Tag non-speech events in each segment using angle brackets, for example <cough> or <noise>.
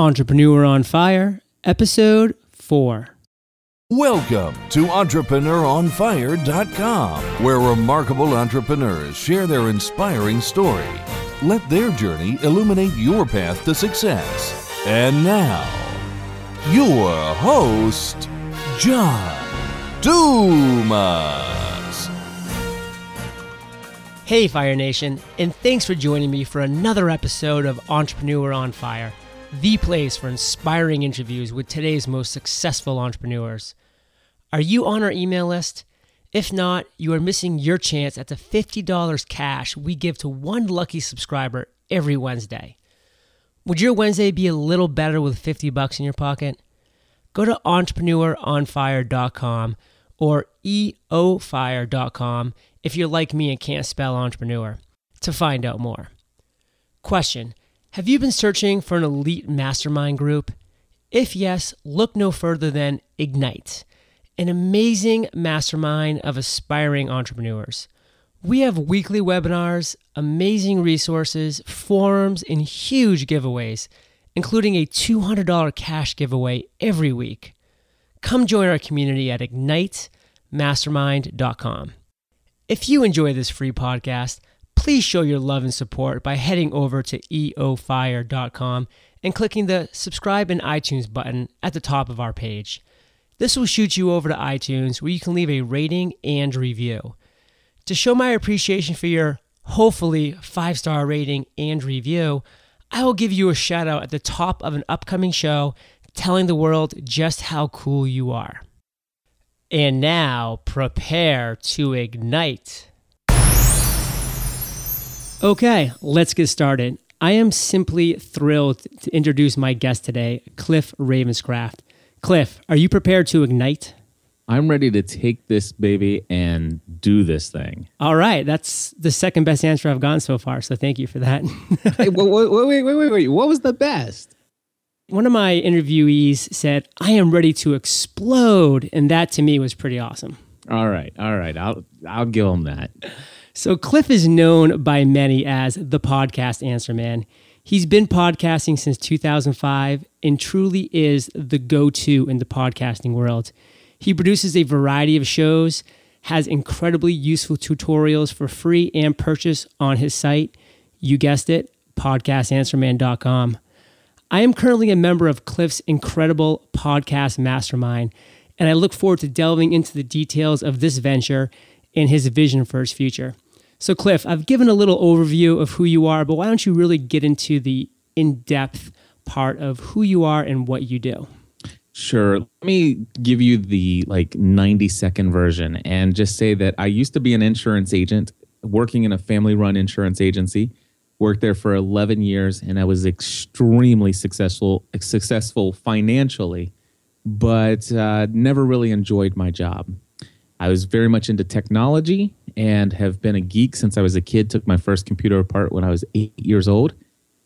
Entrepreneur on Fire, Episode 4. Welcome to EntrepreneurOnFire.com, where remarkable entrepreneurs share their inspiring story. Let their journey illuminate your path to success. And now, your host, John Dumas. Hey, Fire Nation, and thanks for joining me for another episode of Entrepreneur on Fire, the place for inspiring interviews with today's most successful entrepreneurs. Are you on our email list? If not, you are missing your chance at the $50 cash we give to one lucky subscriber every Wednesday. Would your Wednesday be a little better with 50 bucks in your pocket? Go to entrepreneuronfire.com or eofire.com if you're like me and can't spell entrepreneur to find out more. Question Have you been searching for an elite mastermind group? If yes, look no further than Ignite an amazing mastermind of aspiring entrepreneurs. We have weekly webinars, amazing resources, forums, and huge giveaways, including a $200 cash giveaway every week. Come join our community at ignitemastermind.com. If you enjoy this free podcast, please show your love and support by heading over to eofire.com and clicking the subscribe in iTunes button at the top of our page. This will shoot you over to iTunes where you can leave a rating and review. To show my appreciation for your hopefully five star rating and review, I will give you a shout out at the top of an upcoming show telling the world just how cool you are. And now, prepare to ignite. Okay, let's get started. I am simply thrilled to introduce my guest today, Cliff Ravenscraft. Cliff, are you prepared to ignite? I'm ready to take this baby and do this thing. All right. That's the second best answer I've gotten so far. So thank you for that. <laughs> hey, wait, wait, wait, wait, wait. What was the best? One of my interviewees said, I am ready to explode. And that to me was pretty awesome. All right. All right. I'll, I'll give him that. So Cliff is known by many as the podcast answer man. He's been podcasting since 2005 and truly is the go to in the podcasting world. He produces a variety of shows, has incredibly useful tutorials for free and purchase on his site. You guessed it, podcastanswerman.com. I am currently a member of Cliff's incredible podcast mastermind, and I look forward to delving into the details of this venture and his vision for his future. So, Cliff, I've given a little overview of who you are, but why don't you really get into the in depth part of who you are and what you do? Sure. Let me give you the like 90 second version and just say that I used to be an insurance agent working in a family run insurance agency. Worked there for 11 years and I was extremely successful successful financially, but uh, never really enjoyed my job. I was very much into technology and have been a geek since I was a kid. Took my first computer apart when I was eight years old.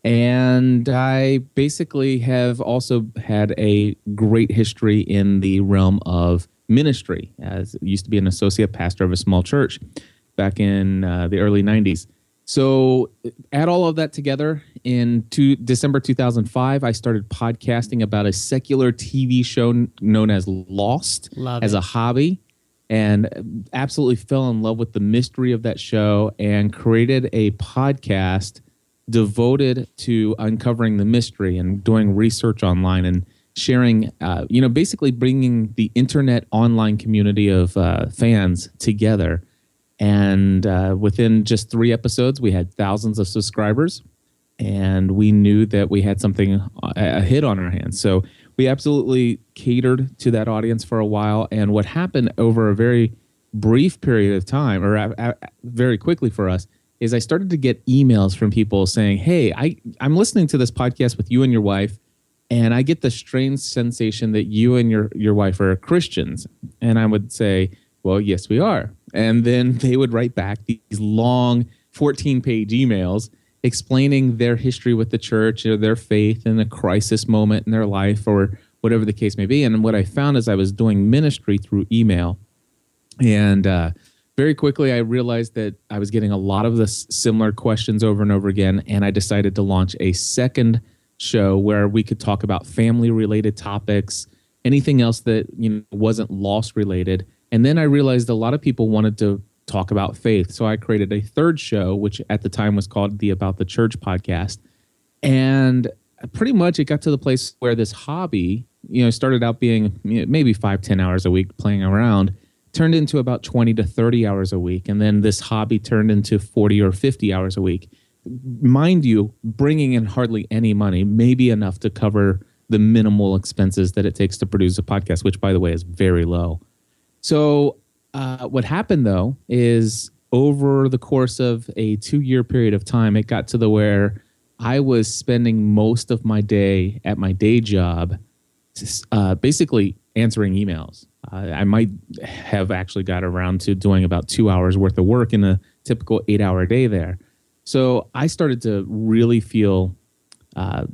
And I basically have also had a great history in the realm of ministry, as used to be an associate pastor of a small church back in uh, the early 90s. So, add all of that together. In two, December 2005, I started podcasting about a secular TV show known as Lost Love as it. a hobby and absolutely fell in love with the mystery of that show and created a podcast devoted to uncovering the mystery and doing research online and sharing uh, you know basically bringing the internet online community of uh, fans together. And uh, within just three episodes we had thousands of subscribers and we knew that we had something a hit on our hands. So we absolutely catered to that audience for a while. And what happened over a very brief period of time, or a, a, very quickly for us, is I started to get emails from people saying, "Hey, I I'm listening to this podcast with you and your wife." And I get the strange sensation that you and your, your wife are Christians. And I would say, Well, yes, we are. And then <laughs> they would write back these long 14 page emails explaining their history with the church or their faith in a crisis moment in their life or whatever the case may be. And what I found is I was doing ministry through email. And uh, very quickly, I realized that I was getting a lot of the similar questions over and over again. And I decided to launch a second show where we could talk about family related topics, anything else that you know wasn't Lost related. And then I realized a lot of people wanted to talk about faith. So I created a third show, which at the time was called the About the Church podcast. And pretty much it got to the place where this hobby, you know, started out being maybe five, ten hours a week playing around, turned into about 20 to 30 hours a week. And then this hobby turned into 40 or 50 hours a week. Mind you, bringing in hardly any money, maybe enough to cover the minimal expenses that it takes to produce a podcast, which, by the way, is very low. So, uh, what happened though is over the course of a two year period of time, it got to the where I was spending most of my day at my day job, uh, basically answering emails. Uh, I might have actually got around to doing about two hours worth of work in a typical eight hour day there. So I started to really feel uh,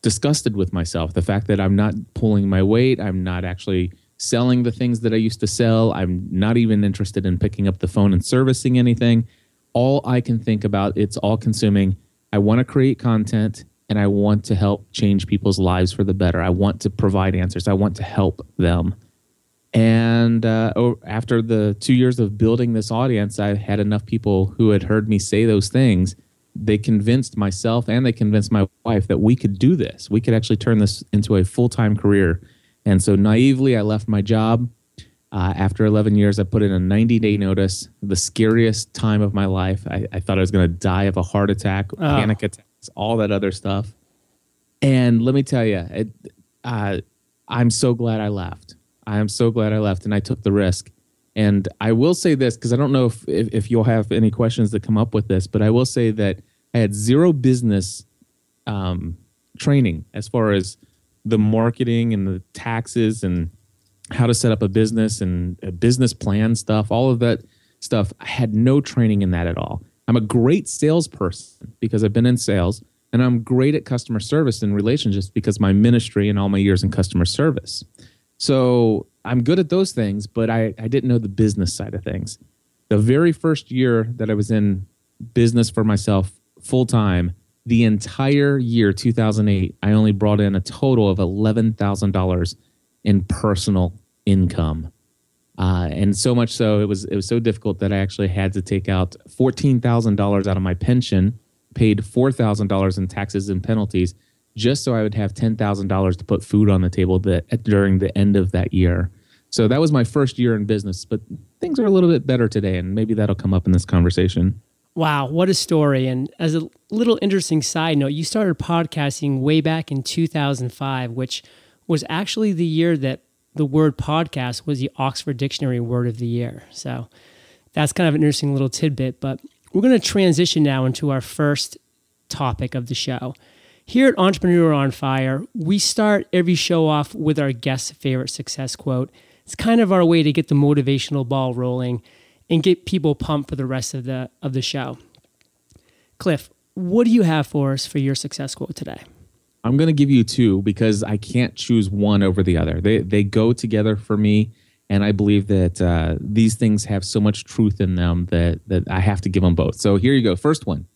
disgusted with myself. The fact that I'm not pulling my weight, I'm not actually selling the things that I used to sell, I'm not even interested in picking up the phone and servicing anything. All I can think about, it's all consuming I want to create content and I want to help change people's lives for the better. I want to provide answers. I want to help them. And uh, after the two years of building this audience, I had enough people who had heard me say those things. They convinced myself and they convinced my wife that we could do this. We could actually turn this into a full time career. And so naively, I left my job uh, after 11 years, I put in a 90 day notice, the scariest time of my life. I, I thought I was going to die of a heart attack, oh. panic attacks, all that other stuff. And let me tell you, it, uh, I'm so glad I left. I am so glad I left and I took the risk. And I will say this because I don't know if, if, if, you'll have any questions that come up with this, but I will say that I had zero business um, training as far as the marketing and the taxes and how to set up a business and a business plan stuff, all of that stuff. I had no training in that at all. I'm a great salesperson because I've been in sales, and I'm great at customer service and relationships because my ministry and all my years in customer service. So I'm good at those things, but I, I didn't know the business side of things. The very first year that I was in business for myself full time, the entire year 2008, I only brought in a total of $11,000 in personal income. Uh, and so much so it was it was so difficult that I actually had to take out fourteen thousand dollars out of my pension, paid four thousand dollars in taxes and penalties, just so I would have ten thousand dollars to put food on the table that during the end of that year. So that was my first year in business, but things are a little bit better today, and maybe that'll come up in this conversation. Wow, what a story! And as a little interesting side note, you started podcasting way back in 2005, which was actually the year that the word podcast was the Oxford Dictionary word of the year. So that's kind of an interesting little tidbit. But we're going to transition now into our first topic of the show. Here at Entrepreneur on Fire, we start every show off with our guest's favorite success quote. It's kind of our way to get the motivational ball rolling and get people pumped for the rest of the of the show. Cliff, what do you have for us for your success quote today? I'm going to give you two because I can't choose one over the other. They they go together for me, and I believe that uh, these things have so much truth in them that that I have to give them both. So here you go. First one: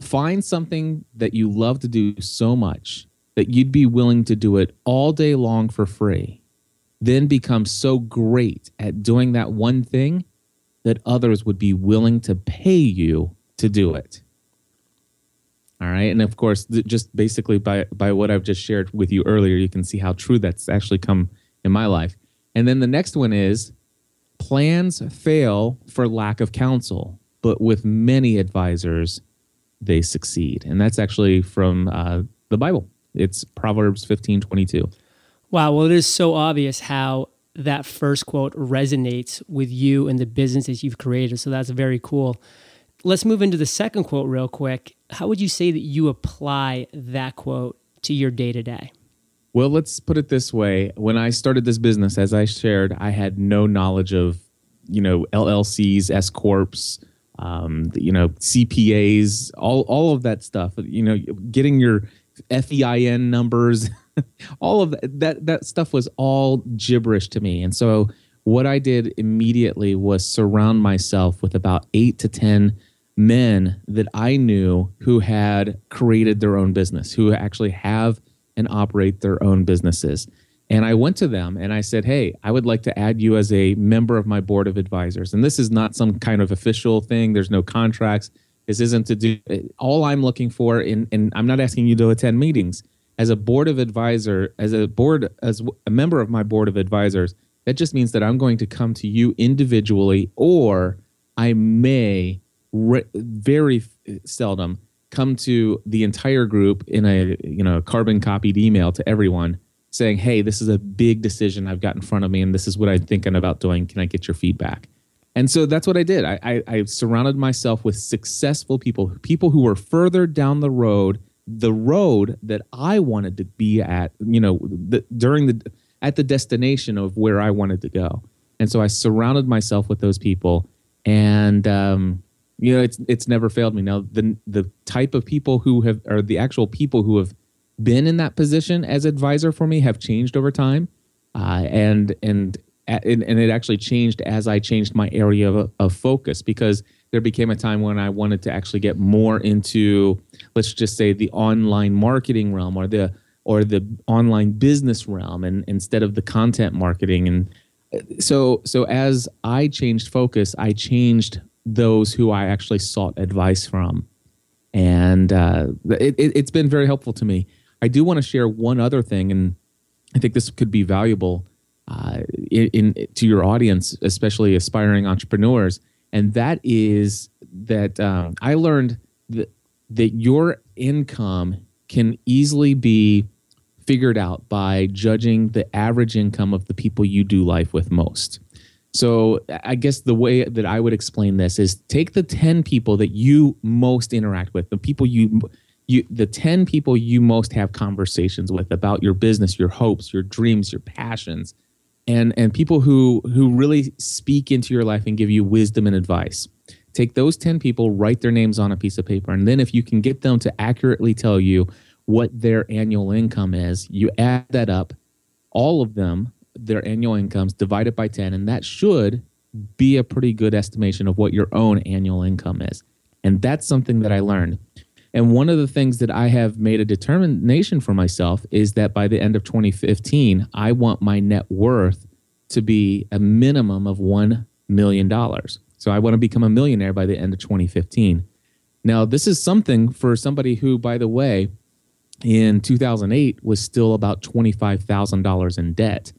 find something that you love to do so much that you'd be willing to do it all day long for free. Then become so great at doing that one thing that others would be willing to pay you to do it. All right. And of course, just basically by, by what I've just shared with you earlier, you can see how true that's actually come in my life. And then the next one is plans fail for lack of counsel, but with many advisors, they succeed. And that's actually from uh, the Bible. It's Proverbs 15 22. Wow. Well, it is so obvious how that first quote resonates with you and the businesses you've created. So that's very cool. Let's move into the second quote real quick. How would you say that you apply that quote to your day to day? Well, let's put it this way. When I started this business, as I shared, I had no knowledge of, you know, LLCs, S corps, um, you know, CPAs, all all of that stuff. You know, getting your FEIN numbers, <laughs> all of that, that that stuff was all gibberish to me. And so, what I did immediately was surround myself with about eight to ten men that I knew who had created their own business, who actually have and operate their own businesses. And I went to them and I said, Hey, I would like to add you as a member of my board of advisors. And this is not some kind of official thing, there's no contracts. This isn't to do all I'm looking for, in, and I'm not asking you to attend meetings. As a board of advisor, as a board, as a member of my board of advisors, that just means that I'm going to come to you individually, or I may re- very seldom come to the entire group in a you know carbon copied email to everyone saying, "Hey, this is a big decision I've got in front of me, and this is what I'm thinking about doing. Can I get your feedback?" And so that's what I did. I, I, I surrounded myself with successful people, people who were further down the road, the road that I wanted to be at. You know, the, during the at the destination of where I wanted to go. And so I surrounded myself with those people, and um, you know, it's it's never failed me. Now the the type of people who have, or the actual people who have been in that position as advisor for me have changed over time, uh, and and and it actually changed as I changed my area of, of focus because there became a time when I wanted to actually get more into, let's just say, the online marketing realm or the or the online business realm, and instead of the content marketing. And uh, so, so as I changed focus, I changed those who I actually sought advice from, and uh, it, it, it's been very helpful to me. I do want to share one other thing, and I think this could be valuable uh, in, in, to your audience, especially aspiring entrepreneurs, and that is that um, I learned that that your income can easily be figured out by judging the average income of the people you do life with most. So I guess the way that I would explain this is take the 10 people that you most interact with, the people you you the 10 people you most have conversations with about your business your hopes your dreams your passions and and people who who really speak into your life and give you wisdom and advice. Take those 10 people write their names on a piece of paper and then if you can get them to accurately tell you what their annual income is you add that up all of them their annual incomes divide it by 10 and that should be a pretty good estimation of what your own annual income is. And that's something that i learned and one of the things that I have made a determination for myself is that by the end of 2015, I want my net worth to be a minimum of $1 million. So I want to become a millionaire by the end of 2015. Now, this is something for somebody who, by the way, in 2008 was still about $25,000 in debt.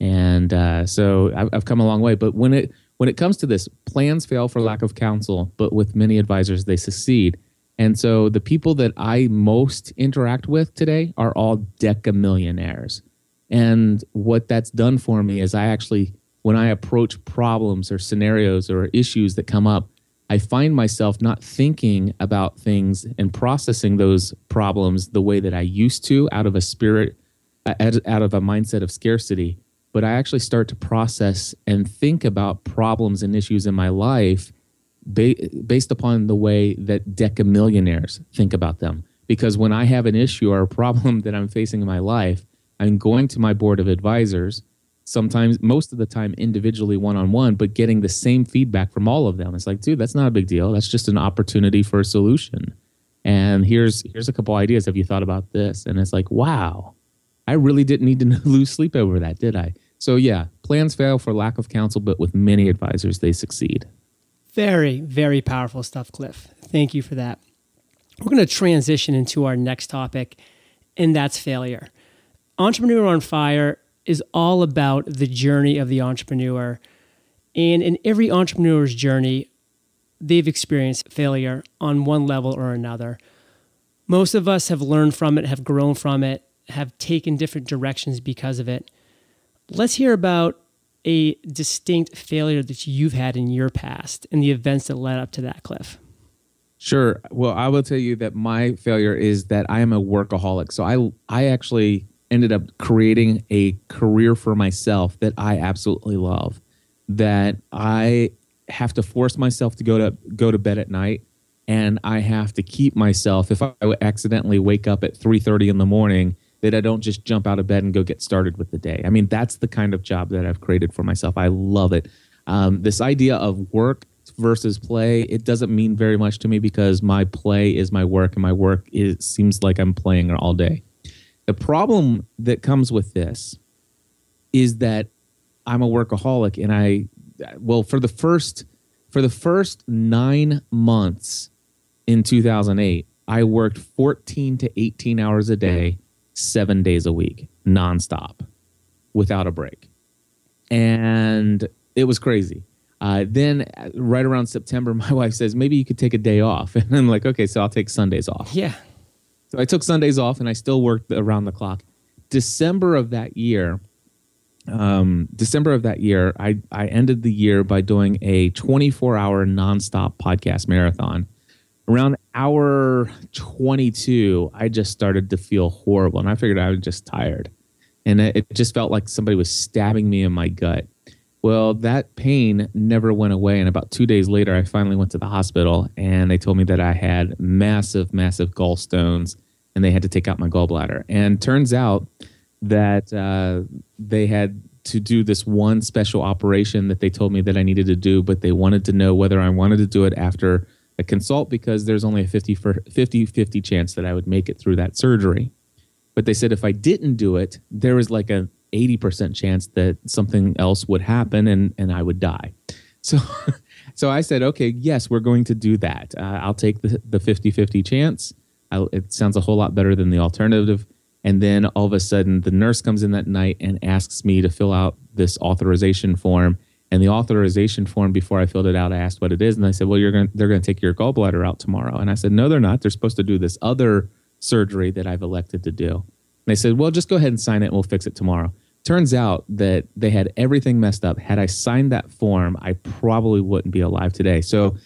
And uh, so I've, I've come a long way. But when it when it comes to this, plans fail for lack of counsel, but with many advisors, they succeed. And so the people that I most interact with today are all deca millionaires. And what that's done for me is I actually, when I approach problems or scenarios or issues that come up, I find myself not thinking about things and processing those problems the way that I used to out of a spirit, out of a mindset of scarcity. But I actually start to process and think about problems and issues in my life ba- based upon the way that decamillionaires think about them. Because when I have an issue or a problem <laughs> that I'm facing in my life, I'm going to my board of advisors, sometimes, most of the time, individually, one on one, but getting the same feedback from all of them. It's like, dude, that's not a big deal. That's just an opportunity for a solution. And here's here's a couple ideas. Have you thought about this? And it's like, wow, I really didn't need to <laughs> lose sleep over that, did I? So yeah, plans fail for lack of counsel, but with many advisors, they succeed. Very, very powerful stuff, Cliff. Thank you for that. We're going to transition into our next topic, and that's failure. Entrepreneur on Fire is all about the journey of the entrepreneur. And in every entrepreneur's journey, they've experienced failure on one level or another. Most of us have learned from it, have grown from it, have taken different directions because of it. Let's hear about a distinct failure that you've had in your past and the events that led up to that, Cliff? Sure. Well, I will tell you that my failure is that I am a workaholic. So I I actually ended up creating a career for myself that I absolutely love. That I have to force myself to go to go to bed at night and I have to keep myself if I accidentally wake up at 3:30 in the morning that I don't just jump out of bed and go get started with the day. I mean, that's the kind of job that I've created for myself. I love it. Um, this idea of work versus play, it doesn't mean very much to me because my play is my work and my work is seems like I'm playing all day. The problem that comes with this is that I'm a workaholic and I well for the first for the first 9 months in 2008, I worked 14 to 18 hours a day, 7 days a week, nonstop without a break. And it was crazy. Uh, then, uh, right around September, <laughs> my wife says, maybe you could take a day off. <laughs> And I'm like, okay, so I'll take Sundays off. Yeah. So I took Sundays off and I still worked around the clock. December of that year, um, December of that year, I, I ended the year by doing a 24 hour nonstop podcast marathon. Around hour 22, I just started to feel horrible and I figured I was just tired. And it, just felt like somebody was stabbing me in my gut. Well, that pain never went away. And about two days later, I finally went to the hospital and they told me that I had massive, massive gallstones and they had to take out my gallbladder. And turns out that uh, they had to do this one special operation that they told me that I needed to do, but they wanted to know whether I wanted to do it after a consult because there's only a 50 50 50 chance that I would make it through that surgery. But they said if I didn't do it, there was like a 80% chance that something else would happen and, and I would die. <laughs> So, so I said, okay, yes, we're going to do that. Uh, I'll take the, the 50 50 chance. I'll, it sounds a whole lot better than the alternative. And then all of a sudden, the nurse comes in that night and asks me to fill out this authorization form. And the authorization form, before I filled it out, I asked what it is, and I said, "Well, you're going they're going to take your gallbladder out tomorrow." And I said, "No, they're not. They're supposed to do this other surgery that I've elected to do." And they said, "Well, just go ahead and sign it, and we'll fix it tomorrow." Turns out that they had everything messed up. Had I signed that form, I probably wouldn't be alive today. So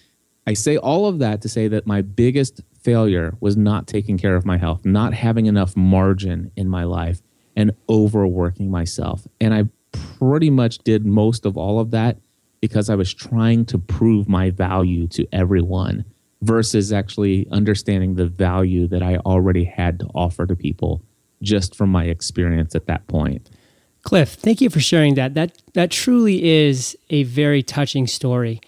I say all of that to say that my biggest failure was not taking care of my health, not having enough margin in my life, and overworking myself. And I pretty much did most of all of that because I was trying to prove my value to everyone versus actually understanding the value that I already had to offer to people just from my experience at that point. Cliff, thank you for sharing that. That that truly is a very touching story.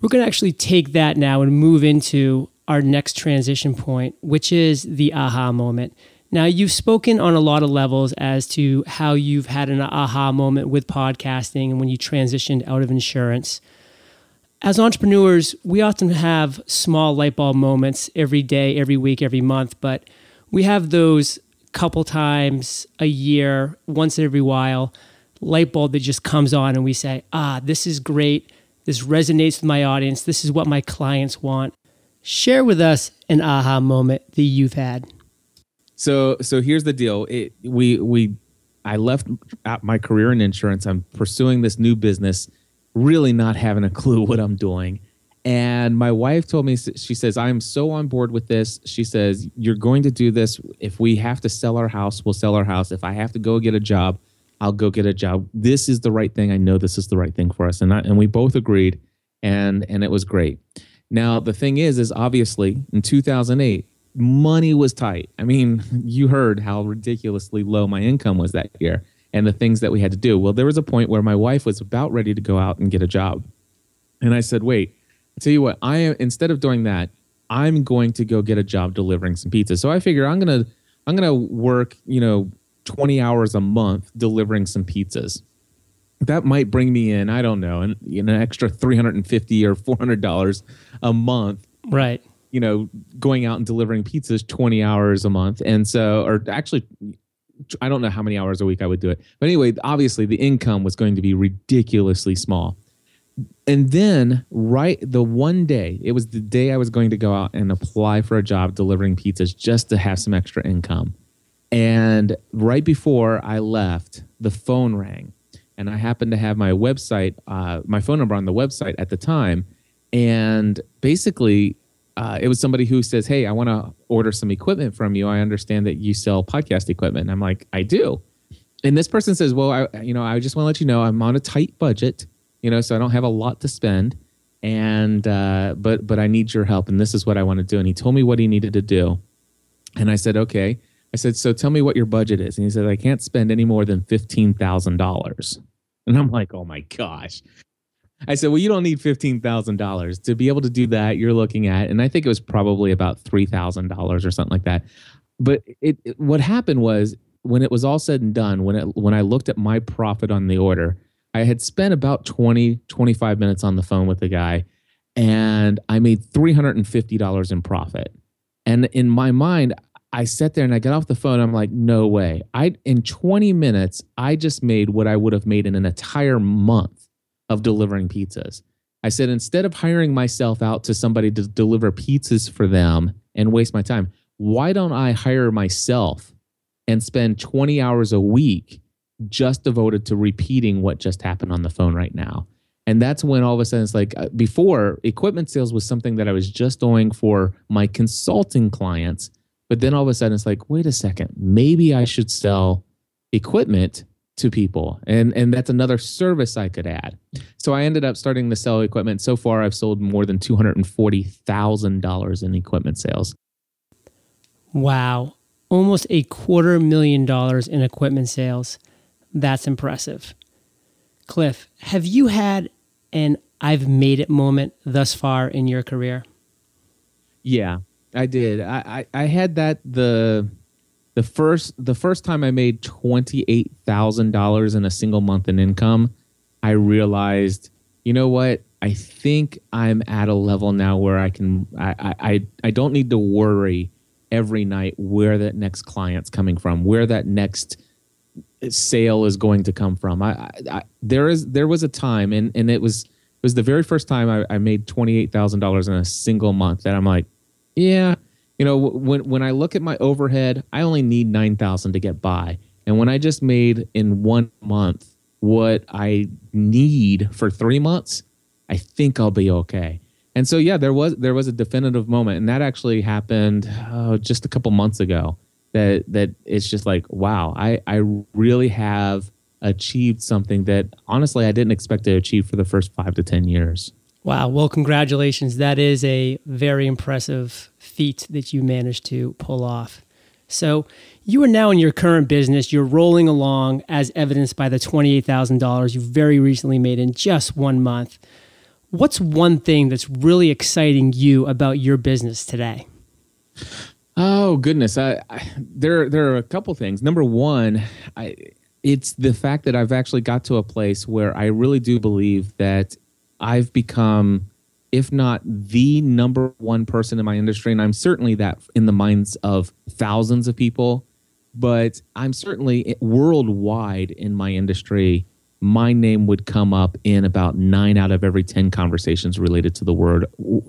We're going to actually take that now and move into our next transition point, which is the aha moment. Now, you've spoken on a lot of levels as to how you've had an aha moment with podcasting and when you transitioned out of insurance. As entrepreneurs, we often have small light bulb moments every day, every week, every month, but we have those couple times a year, once every while, light bulb that just comes on and we say, ah, this is great. This resonates with my audience. This is what my clients want. Share with us an aha moment that you've had. So, so here's the deal. It, we, we, I left my career in insurance. I'm pursuing this new business, really not having a clue what I'm doing. And my wife told me, she says, I'm so on board with this. She says, You're going to do this. If we have to sell our house, we'll sell our house. If I have to go get a job, I'll go get a job. This is the right thing. I know this is the right thing for us. And I, and we both agreed and and it was great. Now, the thing is is obviously in 2008, money was tight. I mean, <laughs> you heard how ridiculously low my income was that year and the things that we had to do. Well, there was a point where my wife was about ready to go out and get a job. And I said, "Wait, I tell you what, I am instead of doing that, I'm going to go get a job delivering some pizza. So I figure I'm gonna I'm gonna work, you know, 20 hours a month delivering some pizzas. That might bring me in, I don't know, an, an extra 350 or 400 dollars a month. Right. You know, going out and delivering pizzas 20 hours a month. And so, or actually, I don't know how many hours a week I would do it. But anyway, obviously the income was going to be ridiculously small and then right the one day it was the day i was going to go out and apply for a job delivering pizzas just to have some extra income and right before i left the phone rang and i happened to have my website uh, my phone number on the website at the time and basically uh, it was somebody who says hey i want to order some equipment from you i understand that you sell podcast equipment and i'm like i do and this person says well i you know i just want to let you know i'm on a tight budget you know, so I don't have a lot to spend. And uh, but but I need your help, and this is what I want to do. And he told me what he needed to do, and I said, okay. I said, so tell me what your budget is. And he said, I can't spend any more than fifteen thousand dollars. And I'm like, oh my gosh. I said, well, you don't need fifteen thousand dollars to be able to do that. You're looking at, and I think it was probably about three thousand dollars or something like that. But it, it, what happened was when it was all said and done, when it when I looked at my profit on the order, I had spent about 20, 25 minutes on the phone with the guy, and I made three hundred and fifty dollars in profit. And in my mind, I sat there and I got off the phone. I'm like, no way. I in 20 minutes, I just made what I would have made in an entire month of delivering pizzas. I said, instead of hiring myself out to somebody to deliver pizzas for them and waste my time, why don't I hire myself and spend 20 hours a week just devoted to repeating what just happened on the phone right now? And that's when all of a sudden it's like uh, before equipment sales was something that I was just doing for my consulting clients but then all of a sudden it's like, wait a second, maybe I should sell equipment to people. And and that's another service I could add. So I ended up starting to sell equipment. So far I've sold more than $240,000 in equipment sales. Wow. Almost a quarter million dollars in equipment sales. That's impressive. Cliff, have you had an I've made it moment thus far in your career? Yeah, I did. I, I, I had that the the first the first time I made twenty eight thousand dollars in a single month in income, I realized, you know what? I think I'm at a level now where I can I I I don't need to worry every night where that next client's coming from, where that next sale is going to come from. I, I, I there is there was a time and and it was it was the very first time I, I made twenty eight thousand dollars in a single month that I'm like, yeah, you know, when when I look at my overhead, I only need nine thousand to get by, and when I just made in one month what I need for three months, I think I'll be okay. And so, yeah, there was there was a definitive moment, and that actually happened oh, just a couple months ago. That that it's just like, wow, I I really have achieved something that honestly I didn't expect to achieve for the first five to ten years. Wow. Well, congratulations. That is a very impressive feat that you managed to pull off. So, you are now in your current business. You're rolling along as evidenced by the $28,000 you very recently made in just one month. What's one thing that's really exciting you about your business today? Oh goodness, I, I, there there are a couple things. Number one, I, it's the fact that I've actually got to a place where I really do believe that I've become, if not the number one person in my industry, and I'm certainly that in the minds of thousands of people, but I'm certainly worldwide in my industry. My name would come up in about nine out of every ten conversations related to the word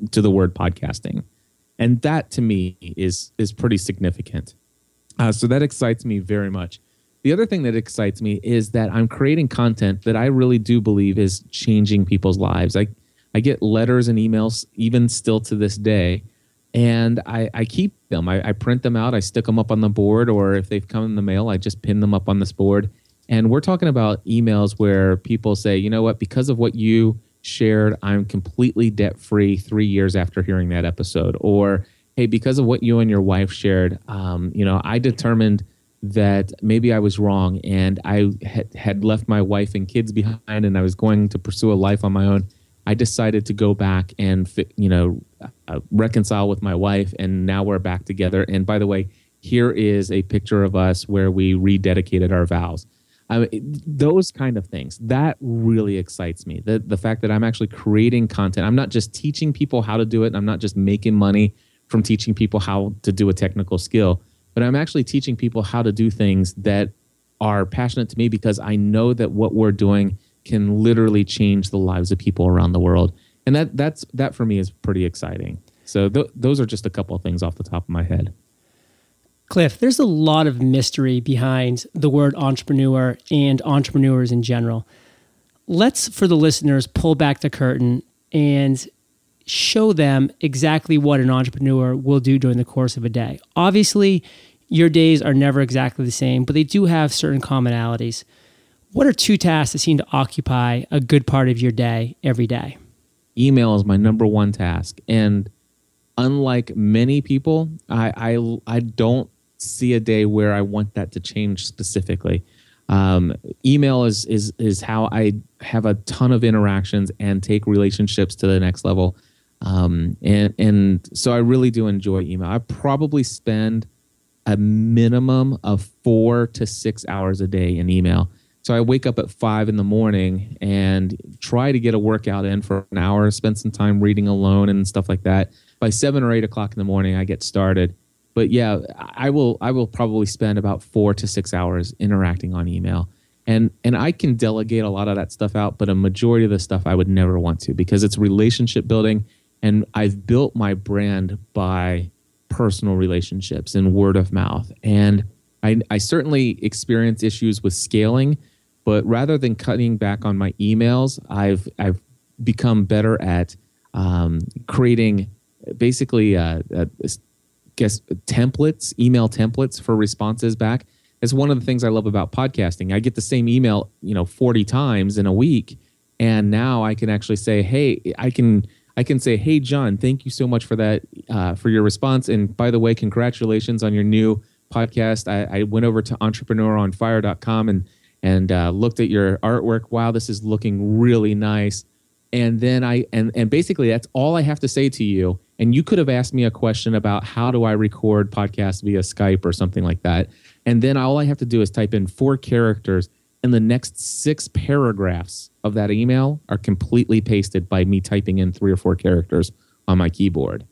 to the word podcasting, and that to me is is pretty significant. Uh, so that excites me very much. The other thing that excites me is that I'm creating content that I really do believe is changing people's lives. I, I get letters and emails even still to this day, and I, I keep them. I, I print them out, I stick them up on the board, or if they've come in the mail, I just pin them up on this board. And we're talking about emails where people say, you know what, because of what you shared, I'm completely debt free three years after hearing that episode. Or, hey, because of what you and your wife shared, um, you know, I determined that maybe I was wrong and I had, had left my wife and kids behind and I was going to pursue a life on my own. I decided to go back and you know uh, reconcile with my wife, and now we're back together. And by the way, here is a picture of us where we rededicated our vows. I mean, those kind of things that really excites me. The the fact that I'm actually creating content. I'm not just teaching people how to do it. I'm not just making money from teaching people how to do a technical skill but I'm actually teaching people how to do things that are passionate to me because I know that what we're doing can literally change the lives of people around the world. And that that's that for me is pretty exciting. So th- those are just a couple of things off the top of my head. Cliff, there's a lot of mystery behind the word entrepreneur and entrepreneurs in general. Let's, for the listeners, pull back the curtain and show them exactly what an entrepreneur will do during the course of a day. Obviously, your days are never exactly the same, but they do have certain commonalities. What are two tasks that seem to occupy a good part of your day every day? Email is my number one task. And unlike many people, I, I, I don't see a day where I want that to change specifically. Um, email is is is how I have a ton of interactions and take relationships to the next level. Um, and and so I really do enjoy email. I probably spend a minimum of four to six hours a day in email. So I wake up at five in the morning and try to get a workout in for an hour, spend some time reading alone and stuff like that. By seven or eight o'clock in the morning, I get started but yeah, I will I will probably spend about four to six hours interacting on email. And and I can delegate a lot of that stuff out, but a majority of the stuff I would never want to because it's relationship building and I've built my brand by personal relationships and word of mouth. And I, I certainly experience issues with scaling, but rather than cutting back on my emails, I've I've become better at um, creating basically a, a, guess templates, email templates for responses back. It's one of the things I love about podcasting. I get the same email, you know, 40 times in a week, and now I can actually say, "Hey, I can I can say, "Hey John, thank you so much for that uh, for your response and by the way, congratulations on your new podcast. I, I went over to entrepreneuronfire.com and and uh, looked at your artwork. Wow, this is looking really nice." And then I and and basically that's all I have to say to you and you could have asked me a question about how do I record podcasts via Skype or something like that. And then all I have to do is type in four characters, and the next six paragraphs of that email are completely pasted by me typing in three or four characters on my keyboard.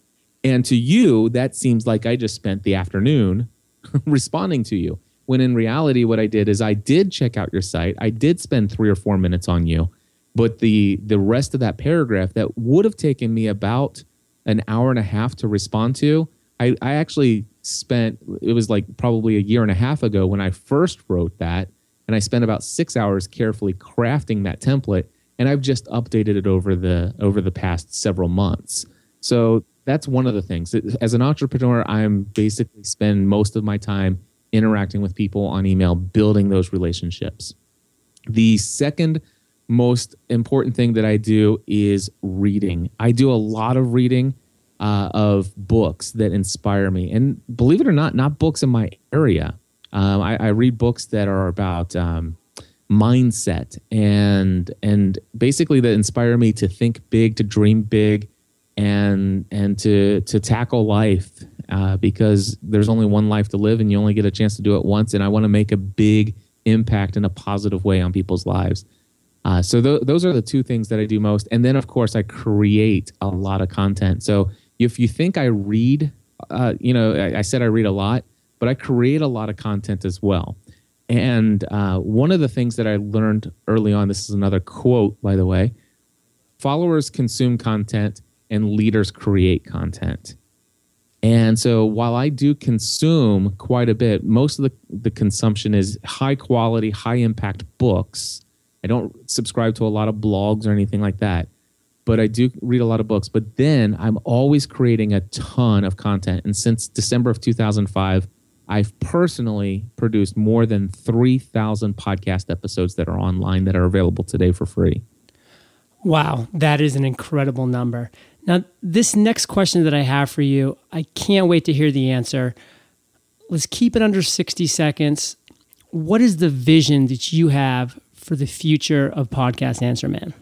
And to you, that seems like I just spent the afternoon <laughs> responding to you. When in reality, what I did is I did check out your site. I did spend three or four minutes on you, but the the rest of that paragraph that would have taken me about an hour and a half to respond to. I, I actually spent, it was like probably a year and a half ago when I first wrote that. And I spent about six hours carefully crafting that template. And I've just updated it over the over the past several months. So that's one of the things. As an entrepreneur, I'm basically spend most of my time interacting with people on email, building those relationships. The second most important thing that I do is reading. I do a lot of reading uh, of books that inspire me, and believe it or not, not books in my area. Um, I, I, read books that are about um, mindset and and basically that inspire me to think big, to dream big, and and to to tackle life uh, because there's only one life to live, and you only get a chance to do it once. And I want to make a big impact in a positive way on people's lives. Uh, so th- those are the two things that I do most. And then, of course, I create a lot of content. So if you think I read, uh, you know, I, I, said I read a lot, but I create a lot of content as well. And uh, one of the things that I learned early on, this is another quote, by the way followers consume content and leaders create content. And so while I do consume quite a bit, most of the, the consumption is high quality, high impact books I don't subscribe to a lot of blogs or anything like that, but I do read a lot of books. But then I'm always creating a ton of content. And since December of 2005, I've personally produced more than 3,000 podcast episodes that are online that are available today for free. Wow, that is an incredible number. Now, this next question that I have for you, I can't wait to hear the answer. Let's keep it under 60 seconds. What is the vision that you have for the future of Podcast Answer Man?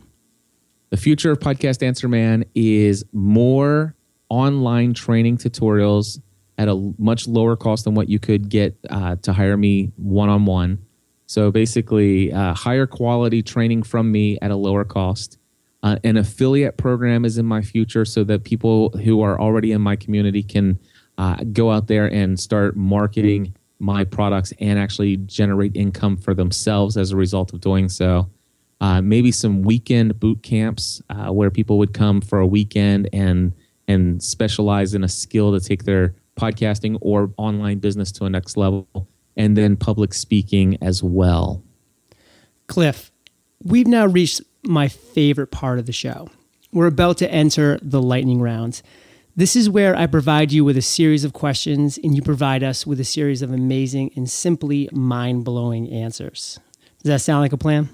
The future of Podcast Answer Man is more online training tutorials at a much lower cost than what you could get uh, to hire me one on one. So basically, uh, higher quality training from me at a lower cost. Uh, an affiliate program is in my future so that people who are already in my community can uh, go out there and start marketing my products and actually generate income for themselves as a result of doing so. Uh, maybe some weekend boot camps uh, where people would come for a weekend and and specialize in a skill to take their podcasting or online business to a next level, and then public speaking as well. Cliff, we've now reached my favorite part of the show. We're about to enter the lightning rounds. This is where I provide you with a series of questions and you provide us with a series of amazing and simply mind blowing answers. Does that sound like a plan?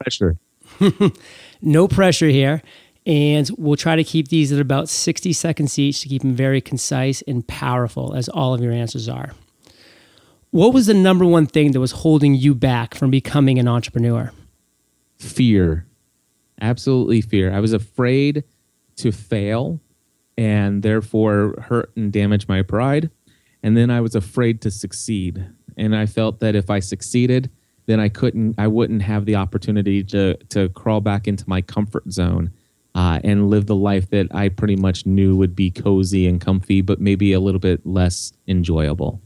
Pressure. <laughs> no pressure here. And we'll try to keep these at about 60 seconds each to keep them very concise and powerful, as all of your answers are. What was the number one thing that was holding you back from becoming an entrepreneur? Fear. Absolutely fear. I was afraid to fail and therefore hurt and damage my pride. And then I was afraid to succeed. And I felt that if I succeeded, then I couldn't, I wouldn't have the opportunity to, to crawl back into my comfort zone uh, and live the life that I pretty much knew would be cozy and comfy, but maybe a little bit less enjoyable.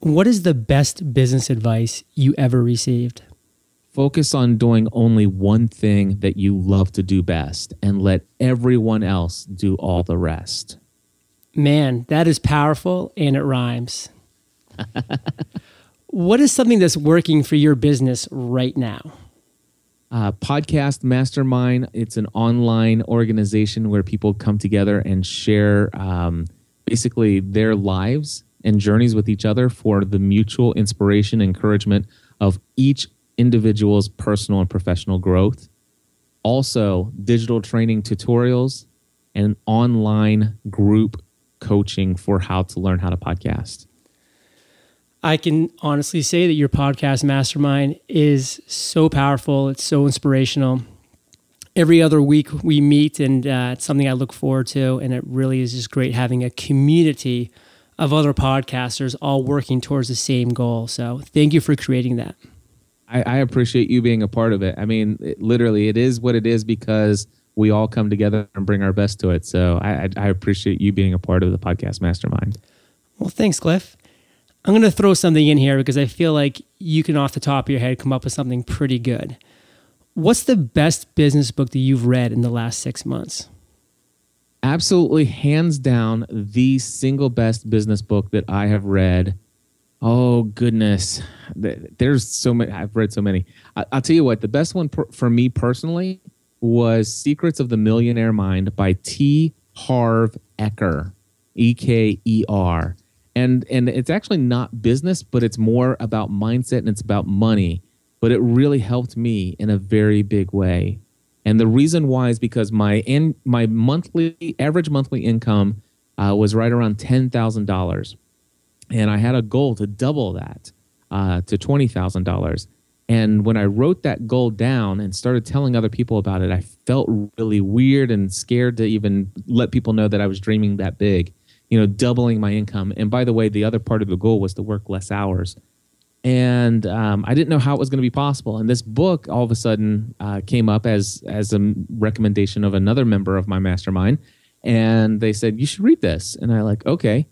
What is the best business advice you ever received? Focus on doing only one thing that you love to do best and let everyone else do all the rest. Man, that is powerful and it rhymes. <laughs> what is something that's working for your business right now? Uh, Podcast Mastermind. It's an online organization where people come together and share um, basically their lives and journeys with each other for the mutual inspiration, encouragement of each individual's personal and professional growth. Also, digital training tutorials and online group coaching for how to learn how to podcast. I can honestly say that your podcast mastermind is so powerful. It's so inspirational. Every other week we meet, and uh, it's something I look forward to. And it really is just great having a community of other podcasters all working towards the same goal. So thank you for creating that. I, I appreciate you being a part of it. I mean, it, literally, it is what it is because we all come together and bring our best to it. So I, I appreciate you being a part of the podcast mastermind. Well, thanks, Cliff. I'm going to throw something in here because I feel like you can, off the top of your head, come up with something pretty good. What's the best business book that you've read in the last six months? absolutely hands down the single best business book that I have read. Oh goodness, there's so many. I've read so many. I'll tell you what, the best one for me personally was Secrets of the Millionaire Mind by T. Harv Eker, E K E R. And and it's actually not business, but it's more about mindset and it's about money. But it really helped me in a very big way. And the reason why is because my in, my monthly average monthly income uh, was right around ten thousand dollars, and I had a goal to double that uh, to twenty thousand dollars. And when I wrote that goal down and started telling other people about it, I felt really weird and scared to even let people know that I was dreaming that big, you know, doubling my income. And by the way, the other part of the goal was to work less hours and um, I didn't know how it was going to be possible. And this book all of a sudden uh, came up as as a recommendation of another member of my mastermind, and they said you should read this. And I like okay,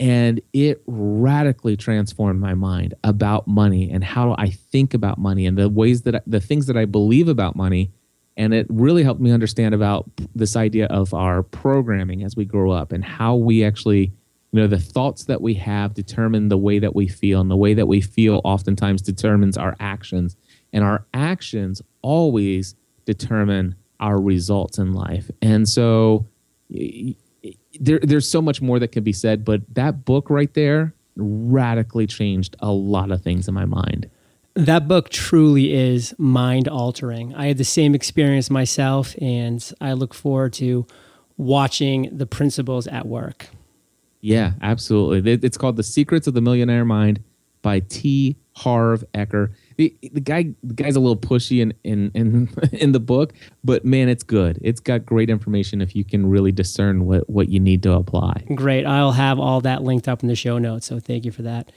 and it radically transformed my mind about money and how I think about money and the ways that I, the things that I believe about money. And it really helped me understand about this idea of our programming as we grow up and how we actually you know the thoughts that we have determine the way that we feel and the way that we feel oftentimes determines our actions and our actions always determine our results in life and so there, there's so much more that can be said but that book right there radically changed a lot of things in my mind that book truly is mind altering i had the same experience myself and i look forward to watching the principles at work yeah, absolutely. It's called The Secrets of the Millionaire Mind by T. Harv Eker. The, the guy the guy's a little pushy in, in in <laughs> in the book, but man, it's good. It's got great information if you can really discern what what you need to apply. Great. I'll have all that linked up in the show notes. So thank you for that.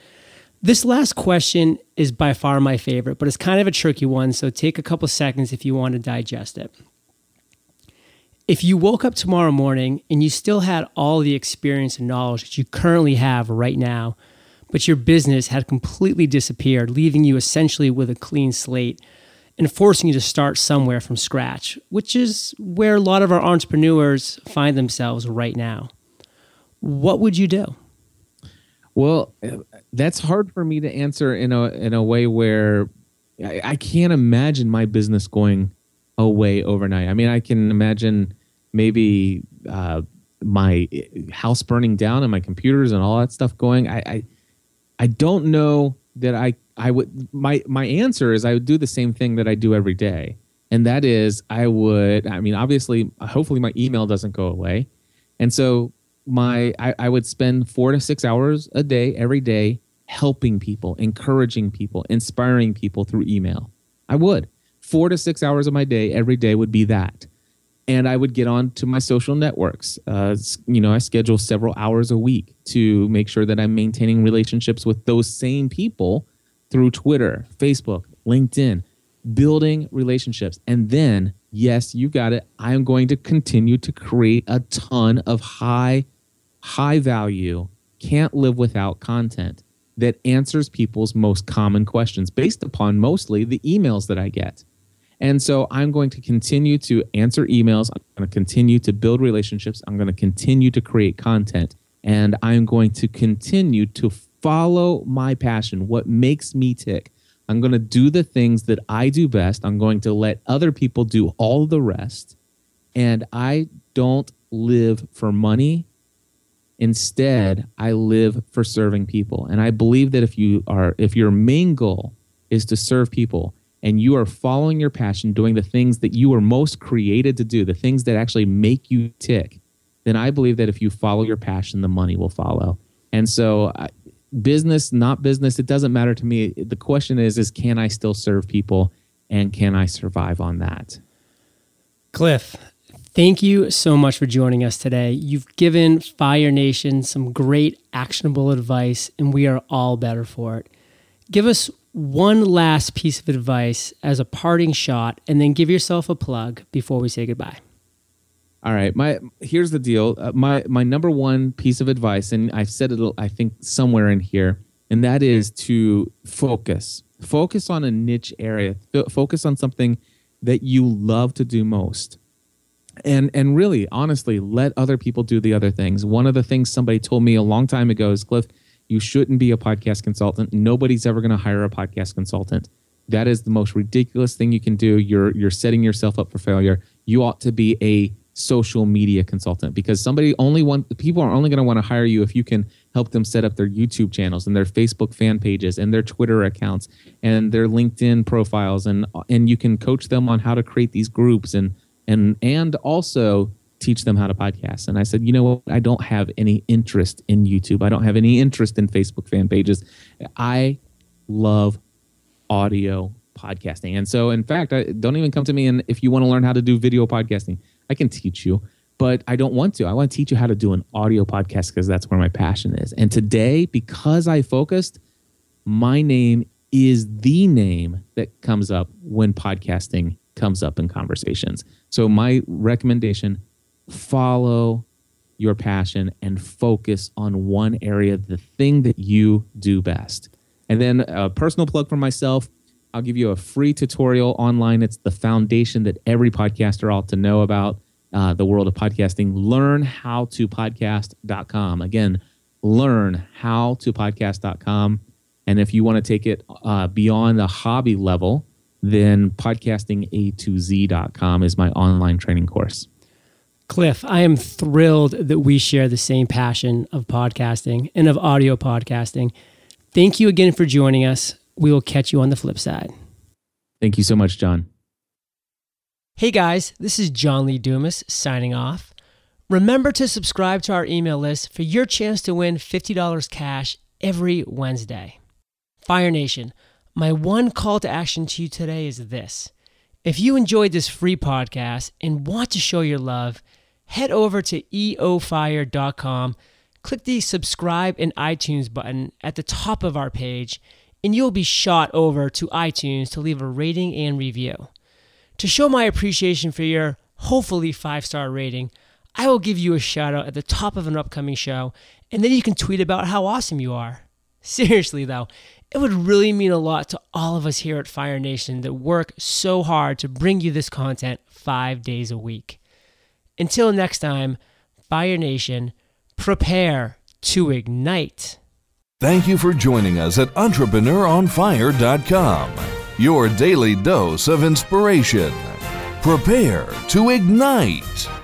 This last question is by far my favorite, but it's kind of a tricky one. So take a couple seconds if you want to digest it. If you woke up tomorrow morning and you still had all the experience and knowledge that you currently have right now, but your business had completely disappeared, leaving you essentially with a clean slate and forcing you to start somewhere from scratch, which is where a lot of our entrepreneurs find themselves right now, what would you do? Well, that's hard for me to answer in a in a way where I, I can't imagine my business going away overnight. I mean, I can imagine maybe uh, my house burning down and my computers and all that stuff going. I, I, I don't know that I I would my my answer is I would do the same thing that I do every day, and that is I would. I mean, obviously, uh, hopefully, my email doesn't go away, and so my I, I would spend four to six hours a day every day helping people, encouraging people, inspiring people through email. I would. Four to six hours of my day every day would be that. And I would get on to my social networks. Uh, you know, I schedule several hours a week to make sure that I'm maintaining relationships with those same people through Twitter, Facebook, LinkedIn, building relationships. And then, yes, you got it. I am going to continue to create a ton of high, high value, can't live without content that answers people's most common questions based upon mostly the emails that I get. And so I'm going to continue to answer emails. I'm going to continue to build relationships. I'm going to continue to create content. And I'm going to continue to follow my passion, what makes me tick. I'm going to do the things that I do best. I'm going to let other people do all the rest. And I don't live for money. Instead, I live for serving people. And I believe that if you are if your main goal is to serve people and you are following your passion, doing the things that you were most created to do, the things that actually make you tick, then I believe that if you follow your passion, the money will follow. And so business, not business, it doesn't matter to me. The question is, is can I still serve people and can I survive on that? Cliff, thank you so much for joining us today. You've given Fire Nation some great actionable advice, and we are all better for it. Give us one last piece of advice as a parting shot, and then give yourself a plug before we say goodbye. All right, my here's the deal. Uh, my my number one piece of advice, and I've said it, I think somewhere in here, and that is to focus. Focus on a niche area. Focus on something that you love to do most, and and really, honestly, let other people do the other things. One of the things somebody told me a long time ago is, Cliff, you shouldn't be a podcast consultant. Nobody's ever going to hire a podcast consultant. That is the most ridiculous thing you can do. You're you're setting yourself up for failure. You ought to be a social media consultant because somebody only want people are only going to want to hire you if you can help them set up their YouTube channels and their Facebook fan pages and their Twitter accounts and their LinkedIn profiles and and you can coach them on how to create these groups and and and also teach them how to podcast. And I said, you know what? I don't have any interest in YouTube. I don't have any interest in Facebook fan pages. I love audio podcasting. And so, in fact, I, don't even come to me and if you want to learn how to do video podcasting, I can teach you, but I don't want to. I want to teach you how to do an audio podcast because that's where my passion is. And today, because I focused, my name is the name that comes up when podcasting comes up in conversations. So, my recommendation follow your passion and focus on one area, the thing that you do best. And then a personal plug for myself I'll give you a free tutorial online. It's the foundation that every podcaster ought to know about uh, the world of podcasting. Learn how to podcast.com. Again, learn how to podcast.com. And if you want to take it uh, beyond the hobby level, then podcasting A to Z.com is my online training course. Cliff, I am thrilled that we share the same passion of podcasting and of audio podcasting. Thank you again for joining us we will catch you on the flip side. Thank you so much, John. Hey guys, this is John Lee Dumas signing off. Remember to subscribe to our email list for your chance to win $50 cash every Wednesday. Fire Nation, my one call to action to you today is this. If you enjoyed this free podcast and want to show your love, head over to eofire.com, click the subscribe and iTunes button at the top of our page and you'll be shot over to iTunes to leave a rating and review. To show my appreciation for your hopefully five star rating, I will give you a shout out at the top of an upcoming show, and then you can tweet about how awesome you are. Seriously, though, it would really mean a lot to all of us here at Fire Nation that work so hard to bring you this content five days a week. Until next time, Fire Nation, prepare to ignite. Thank you for joining us at EntrepreneuronFire.com, your daily dose of inspiration. Prepare to ignite.